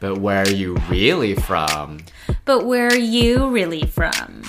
But where are you really from? But where are you really from?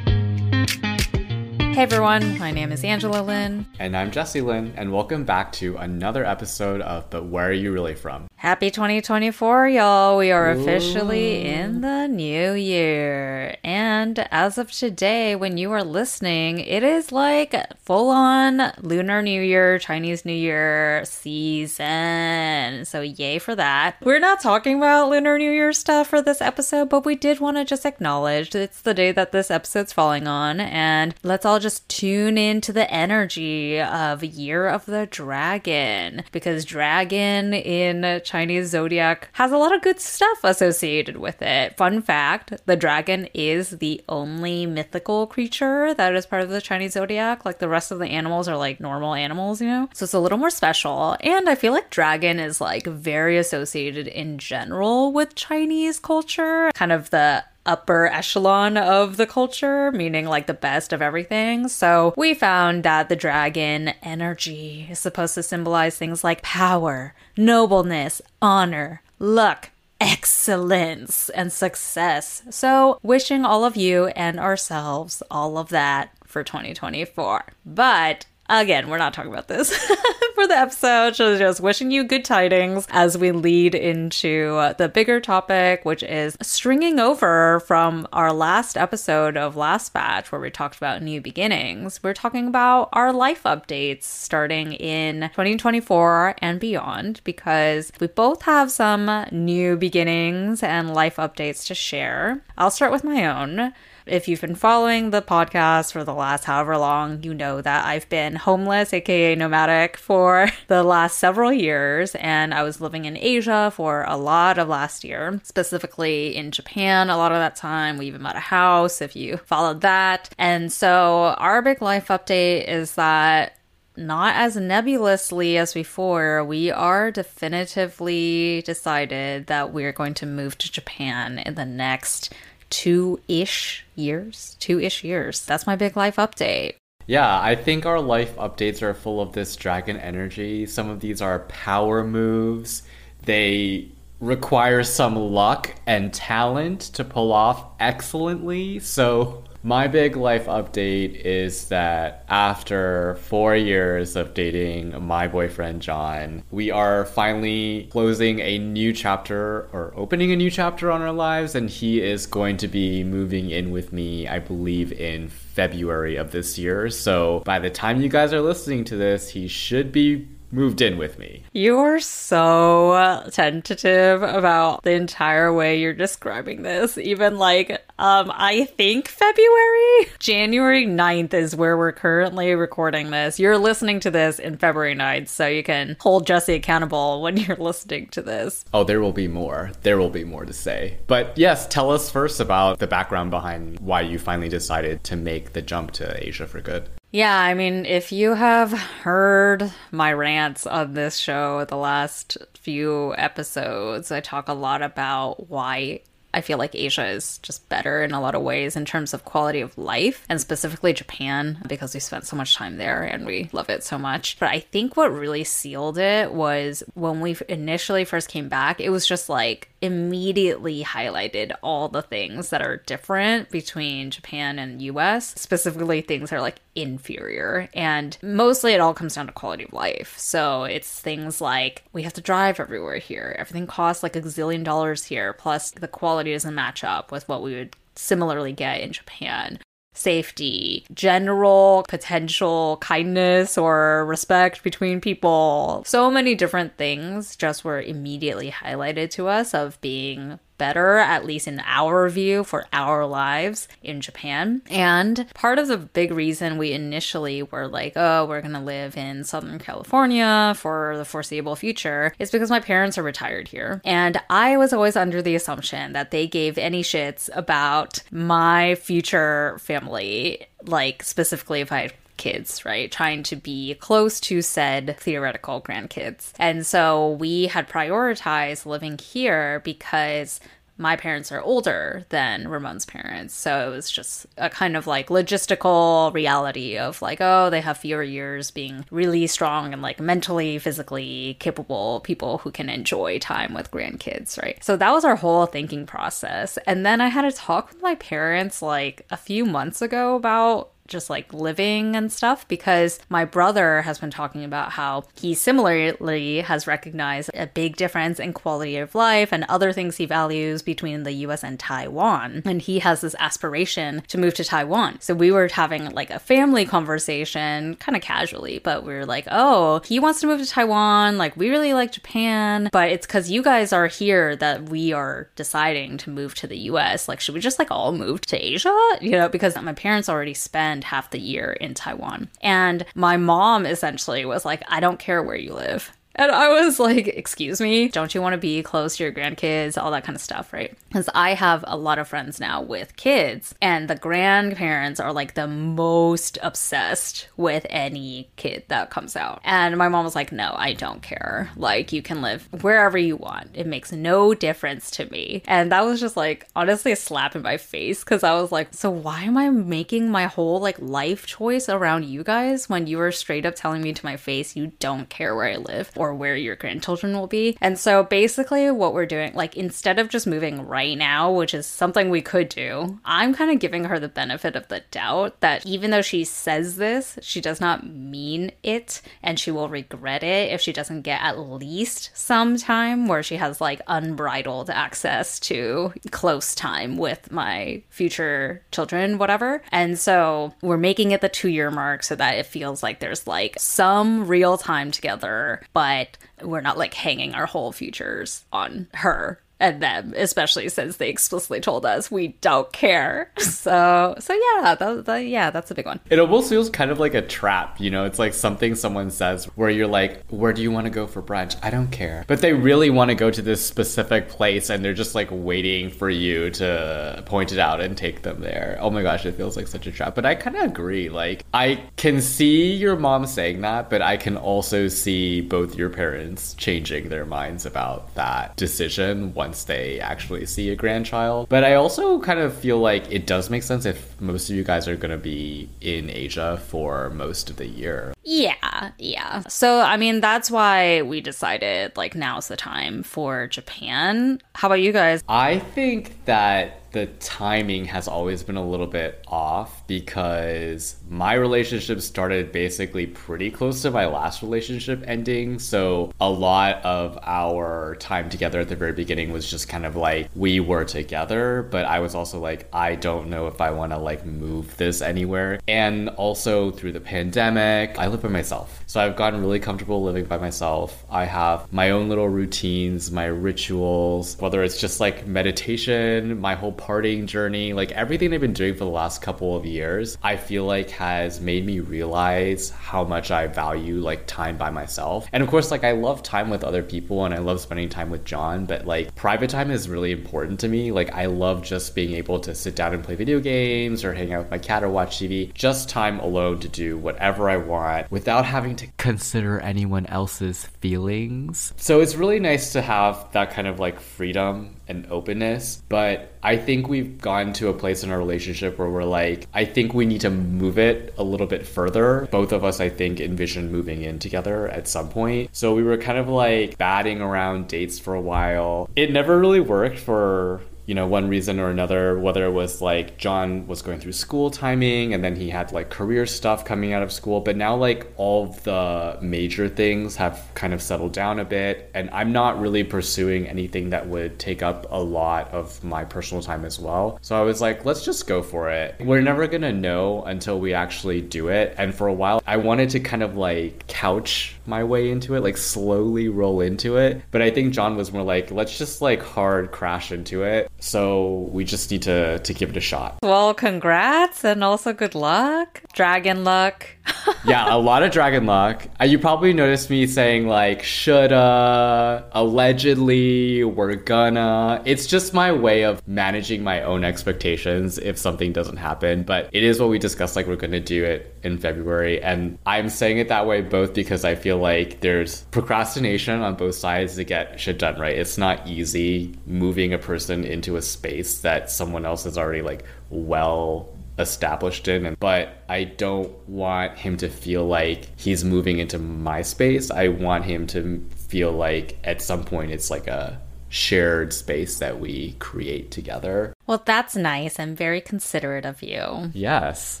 Hey everyone, my name is Angela Lynn. And I'm Jesse Lynn, and welcome back to another episode of But Where Are You Really From? Happy 2024, y'all. We are officially in the new year. And as of today, when you are listening, it is like full on Lunar New Year, Chinese New Year season. So, yay for that. We're not talking about Lunar New Year stuff for this episode, but we did want to just acknowledge it's the day that this episode's falling on. And let's all just tune into the energy of Year of the Dragon because dragon in Chinese zodiac has a lot of good stuff associated with it. Fun fact the dragon is the only mythical creature that is part of the Chinese zodiac. Like the rest of the animals are like normal animals, you know? So it's a little more special. And I feel like dragon is like very associated in general with Chinese culture, kind of the upper echelon of the culture, meaning like the best of everything. So we found that the dragon energy is supposed to symbolize things like power, nobleness, honor, luck, excellence, and success. So wishing all of you and ourselves all of that for 2024. But Again, we're not talking about this for the episode. So just wishing you good tidings as we lead into the bigger topic, which is stringing over from our last episode of last batch where we talked about new beginnings. We're talking about our life updates starting in 2024 and beyond because we both have some new beginnings and life updates to share. I'll start with my own. If you've been following the podcast for the last however long, you know that I've been homeless, aka nomadic, for the last several years. And I was living in Asia for a lot of last year, specifically in Japan a lot of that time. We even bought a house if you followed that. And so our big life update is that not as nebulously as before, we are definitively decided that we're going to move to Japan in the next two ish years. Two ish years. That's my big life update. Yeah, I think our life updates are full of this dragon energy. Some of these are power moves. They require some luck and talent to pull off excellently. So my big life update is that after four years of dating my boyfriend John, we are finally closing a new chapter or opening a new chapter on our lives, and he is going to be moving in with me, I believe, in February of this year. So by the time you guys are listening to this, he should be moved in with me. You're so tentative about the entire way you're describing this. Even like, um, I think February? January 9th is where we're currently recording this. You're listening to this in February 9th, so you can hold Jesse accountable when you're listening to this. Oh, there will be more. There will be more to say. But yes, tell us first about the background behind why you finally decided to make the jump to Asia for good. Yeah, I mean, if you have heard my rants on this show the last few episodes, I talk a lot about why I feel like Asia is just better in a lot of ways in terms of quality of life, and specifically Japan, because we spent so much time there and we love it so much. But I think what really sealed it was when we initially first came back, it was just like immediately highlighted all the things that are different between Japan and US, specifically things that are like inferior. And mostly it all comes down to quality of life. So it's things like we have to drive everywhere here. Everything costs like a zillion dollars here, plus the quality doesn't match up with what we would similarly get in Japan safety, general potential kindness or respect between people. So many different things just were immediately highlighted to us of being better, at least in our view, for our lives in Japan. And part of the big reason we initially were like, oh, we're going to live in Southern California for the foreseeable future is because my parents are retired here. And I was always under the assumption that they gave any shits about my future family, like specifically if I kids, right? Trying to be close to said theoretical grandkids. And so we had prioritized living here because my parents are older than Ramon's parents. So it was just a kind of like logistical reality of like, oh, they have fewer years being really strong and like mentally, physically capable people who can enjoy time with grandkids, right? So that was our whole thinking process. And then I had a talk with my parents like a few months ago about just like living and stuff because my brother has been talking about how he similarly has recognized a big difference in quality of life and other things he values between the US and Taiwan. And he has this aspiration to move to Taiwan. So we were having like a family conversation kind of casually, but we were like, oh, he wants to move to Taiwan. Like, we really like Japan, but it's because you guys are here that we are deciding to move to the US. Like, should we just like all move to Asia? You know, because my parents already spent spend half the year in Taiwan. And my mom essentially was like, I don't care where you live. And I was like, excuse me, don't you want to be close to your grandkids? All that kind of stuff, right? Because I have a lot of friends now with kids, and the grandparents are like the most obsessed with any kid that comes out. And my mom was like, no, I don't care. Like, you can live wherever you want. It makes no difference to me. And that was just like, honestly, a slap in my face because I was like, so why am I making my whole like life choice around you guys when you are straight up telling me to my face you don't care where I live or where your grandchildren will be. And so basically, what we're doing, like instead of just moving right now, which is something we could do, I'm kind of giving her the benefit of the doubt that even though she says this, she does not mean it and she will regret it if she doesn't get at least some time where she has like unbridled access to close time with my future children, whatever. And so we're making it the two year mark so that it feels like there's like some real time together, but but we're not like hanging our whole futures on her and them, especially since they explicitly told us we don't care. So, so yeah, yeah, that's a big one. It almost feels kind of like a trap, you know. It's like something someone says where you're like, "Where do you want to go for brunch?" I don't care, but they really want to go to this specific place, and they're just like waiting for you to point it out and take them there. Oh my gosh, it feels like such a trap. But I kind of agree. Like, I can see your mom saying that, but I can also see both your parents changing their minds about that decision they actually see a grandchild. But I also kind of feel like it does make sense if most of you guys are going to be in Asia for most of the year. Yeah, yeah. So, I mean, that's why we decided like now's the time for Japan. How about you guys? I think that the timing has always been a little bit off because my relationship started basically pretty close to my last relationship ending. So a lot of our time together at the very beginning was just kind of like we were together, but I was also like, I don't know if I want to like move this anywhere. And also through the pandemic, I live by myself. So I've gotten really comfortable living by myself. I have my own little routines, my rituals, whether it's just like meditation, my whole partying journey, like everything I've been doing for the last couple of years, I feel like has made me realize how much I value like time by myself. And of course, like I love time with other people and I love spending time with John, but like private time is really important to me. Like I love just being able to sit down and play video games or hang out with my cat or watch TV, just time alone to do whatever I want without having to consider anyone else's feelings. So it's really nice to have that kind of like freedom and openness. But I think we've gone to a place in our relationship where we're like, I think we need to move it a little bit further. Both of us, I think, envision moving in together at some point. So we were kind of like batting around dates for a while. It never really worked for you know, one reason or another, whether it was like John was going through school timing and then he had like career stuff coming out of school. But now, like, all the major things have kind of settled down a bit. And I'm not really pursuing anything that would take up a lot of my personal time as well. So I was like, let's just go for it. We're never going to know until we actually do it. And for a while, I wanted to kind of like couch my way into it, like slowly roll into it. But I think John was more like, let's just like hard crash into it. So we just need to to give it a shot. Well, congrats and also good luck. Dragon luck. yeah, a lot of dragon luck. Uh, you probably noticed me saying like shoulda, allegedly, we're gonna. It's just my way of managing my own expectations if something doesn't happen. But it is what we discussed, like we're gonna do it in February. And I'm saying it that way both because I feel feel like there's procrastination on both sides to get shit done, right? It's not easy moving a person into a space that someone else is already like well established in and but I don't want him to feel like he's moving into my space. I want him to feel like at some point it's like a shared space that we create together. Well, that's nice and very considerate of you. Yes.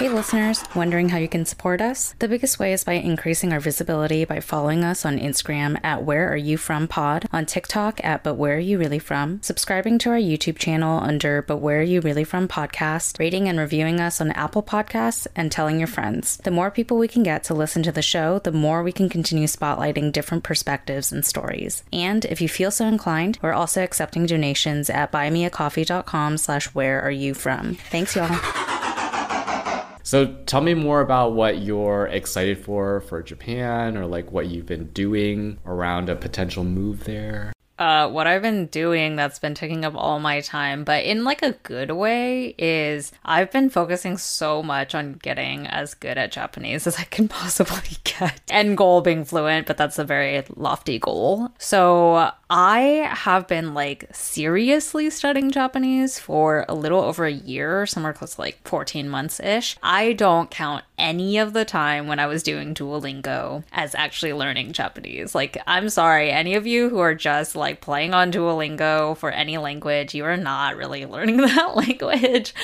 Hey, listeners, wondering how you can support us? The biggest way is by increasing our visibility by following us on Instagram at Where Are You From Pod, on TikTok at But Where Are You Really From, subscribing to our YouTube channel under But Where Are You Really From podcast, rating and reviewing us on Apple Podcasts, and telling your friends. The more people we can get to listen to the show, the more we can continue spotlighting different perspectives and stories. And if you feel so inclined, we're also accepting donations at buymeacoffee.com slash where are you from. Thanks, y'all. So tell me more about what you're excited for for Japan or like what you've been doing around a potential move there. Uh, what I've been doing that's been taking up all my time, but in like a good way, is I've been focusing so much on getting as good at Japanese as I can possibly get. End goal being fluent, but that's a very lofty goal. So I have been like seriously studying Japanese for a little over a year, somewhere close to like 14 months ish. I don't count any of the time when I was doing Duolingo as actually learning Japanese. Like, I'm sorry, any of you who are just like playing on Duolingo for any language, you are not really learning that language.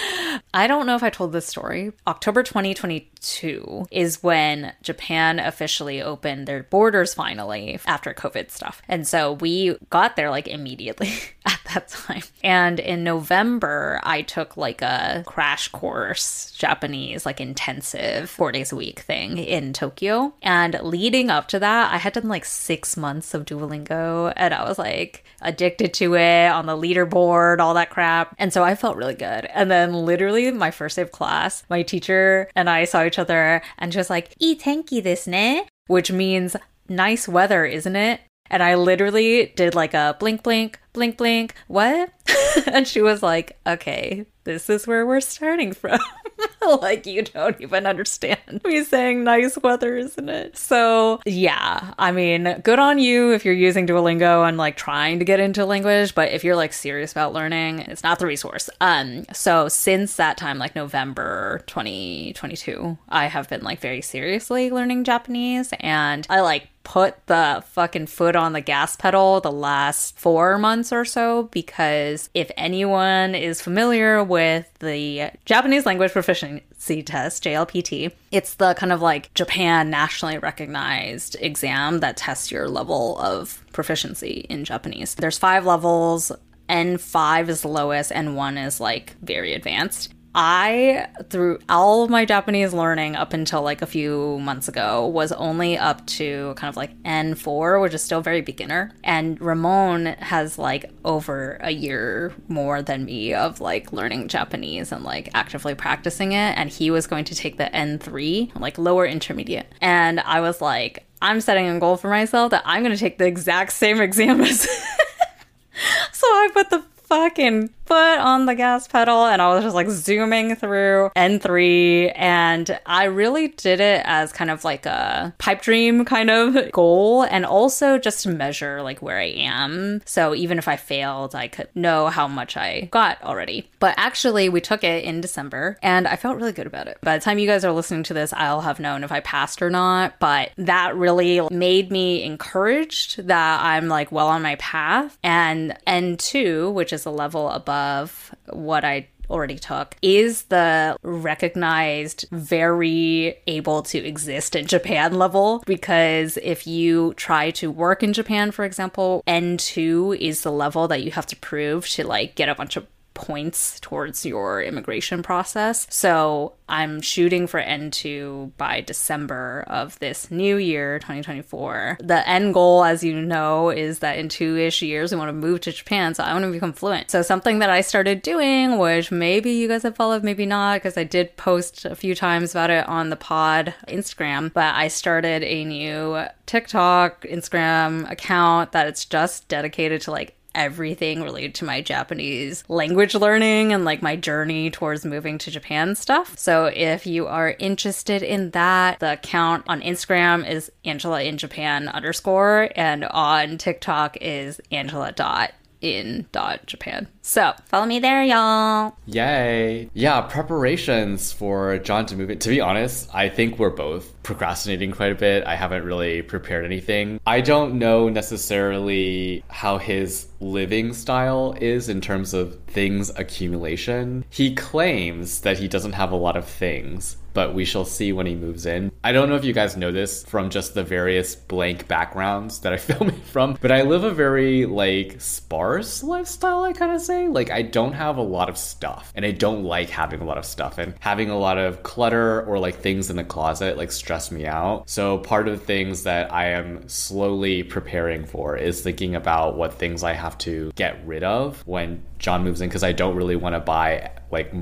I don't know if I told this story. October 2022 is when Japan officially opened their borders finally after COVID stuff. And so we got there like immediately at that time. And in November, I took like a crash course Japanese, like intensive four days a week thing in Tokyo. And leading up to that, I had done like six months of Duolingo and I was like addicted to it on the leaderboard, all that crap. And so I felt really good. And then literally my first day of class, my teacher and I saw each other and was like, "ii tenki desu ne," which means nice weather, isn't it? And I literally did like a blink, blink, blink, blink, what? and she was like, okay, this is where we're starting from. like, you don't even understand me saying nice weather, isn't it? So, yeah, I mean, good on you if you're using Duolingo and like trying to get into language, but if you're like serious about learning, it's not the resource. Um, so since that time, like November 2022, I have been like very seriously learning Japanese and I like put the fucking foot on the gas pedal the last four months or so because if anyone is familiar with the Japanese language proficiency test, JLPT, it's the kind of like Japan nationally recognized exam that tests your level of proficiency in Japanese. There's five levels. N5 is the lowest, N1 is like very advanced. I, through all of my Japanese learning up until like a few months ago, was only up to kind of like N4, which is still very beginner. And Ramon has like over a year more than me of like learning Japanese and like actively practicing it. And he was going to take the N3, like lower intermediate. And I was like, I'm setting a goal for myself that I'm going to take the exact same exam as. so I put the fucking foot on the gas pedal and I was just like zooming through N3 and I really did it as kind of like a pipe dream kind of goal and also just to measure like where I am. So even if I failed, I could know how much I got already. But actually, we took it in December and I felt really good about it. By the time you guys are listening to this, I'll have known if I passed or not, but that really made me encouraged that I'm like well on my path. And N2, which is a level above of what I already took is the recognized very able to exist in Japan level. Because if you try to work in Japan for example N2 is the level that you have to prove to like get a bunch of points towards your immigration process. So I'm shooting for N2 by December of this new year, 2024. The end goal, as you know, is that in two ish years, we want to move to Japan. So I want to become fluent. So something that I started doing, which maybe you guys have followed, maybe not, because I did post a few times about it on the pod Instagram, but I started a new TikTok, Instagram account that it's just dedicated to like everything related to my Japanese language learning and like my journey towards moving to Japan stuff. So if you are interested in that, the account on Instagram is Angela in Japan underscore and on TikTok is Angela dot in dot Japan. So follow me there, y'all. Yay. Yeah, preparations for John to move it. To be honest, I think we're both procrastinating quite a bit. I haven't really prepared anything. I don't know necessarily how his living style is in terms of things accumulation. He claims that he doesn't have a lot of things, but we shall see when he moves in. I don't know if you guys know this from just the various blank backgrounds that I film it from, but I live a very like sparse lifestyle, I kind of say. Like I don't have a lot of stuff, and I don't like having a lot of stuff and having a lot of clutter or like things in the closet like stress me out. So part of the things that I am slowly preparing for is thinking about what things I have to get rid of when John moves in because I don't really want to buy like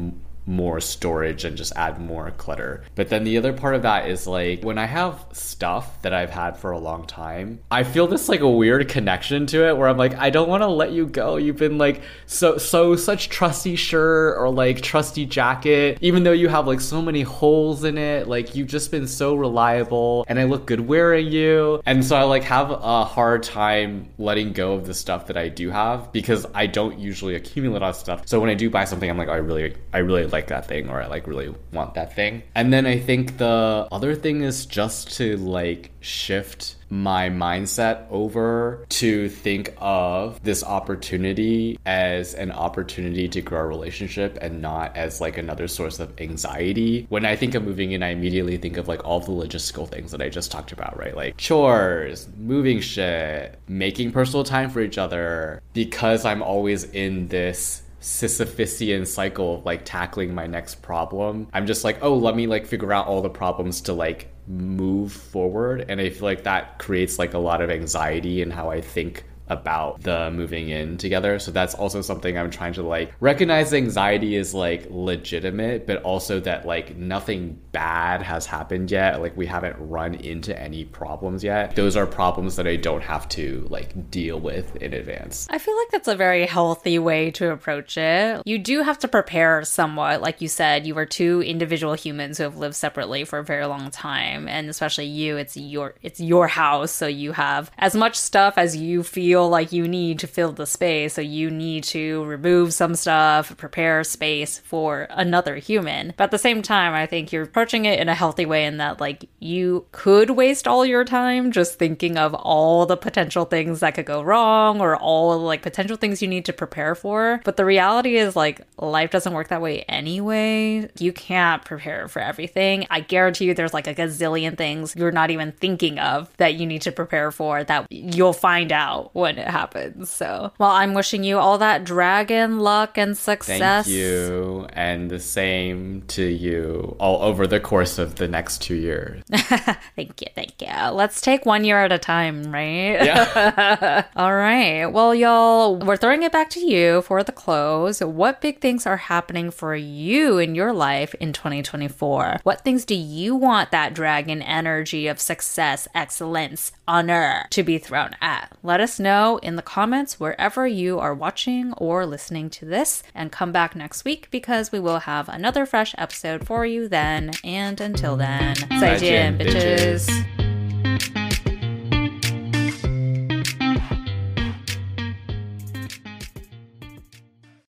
more storage and just add more clutter. But then the other part of that is like when I have stuff that I've had for a long time, I feel this like a weird connection to it where I'm like, I don't want to let you go. You've been like so so such trusty shirt or like trusty jacket, even though you have like so many holes in it. Like you've just been so reliable and I look good wearing you. And so I like have a hard time letting go of the stuff that I do have because I don't usually accumulate a lot of stuff. So when I do buy something, I'm like, oh, I really I really like that thing or I like really want that thing. And then I think the other thing is just to like shift my mindset over to think of this opportunity as an opportunity to grow a relationship and not as like another source of anxiety. When I think of moving in, I immediately think of like all the logistical things that I just talked about, right? Like chores, moving shit, making personal time for each other. Because I'm always in this Sisyphusian cycle of like tackling my next problem. I'm just like, oh, let me like figure out all the problems to like move forward. And I feel like that creates like a lot of anxiety in how I think about the moving in together. So that's also something I'm trying to like recognize anxiety is like legitimate, but also that like nothing bad has happened yet. Like we haven't run into any problems yet. Those are problems that I don't have to like deal with in advance. I feel like that's a very healthy way to approach it. You do have to prepare somewhat. Like you said, you are two individual humans who have lived separately for a very long time. And especially you, it's your it's your house. So you have as much stuff as you feel feel like you need to fill the space. So you need to remove some stuff, prepare space for another human. But at the same time, I think you're approaching it in a healthy way in that, like, you could waste all your time just thinking of all the potential things that could go wrong or all like potential things you need to prepare for. But the reality is, like, life doesn't work that way anyway. You can't prepare for everything. I guarantee you there's like a gazillion things you're not even thinking of that you need to prepare for that you'll find out when it happens. So, well, I'm wishing you all that dragon luck and success. Thank you. And the same to you all over the course of the next two years. thank you. Thank you. Let's take one year at a time, right? Yeah. all right. Well, y'all, we're throwing it back to you for the close. What big things are happening for you in your life in 2024? What things do you want that dragon energy of success, excellence, honor to be thrown at? Let us know know in the comments wherever you are watching or listening to this, and come back next week because we will have another fresh episode for you then. And until then, 再见, bitches. bitches.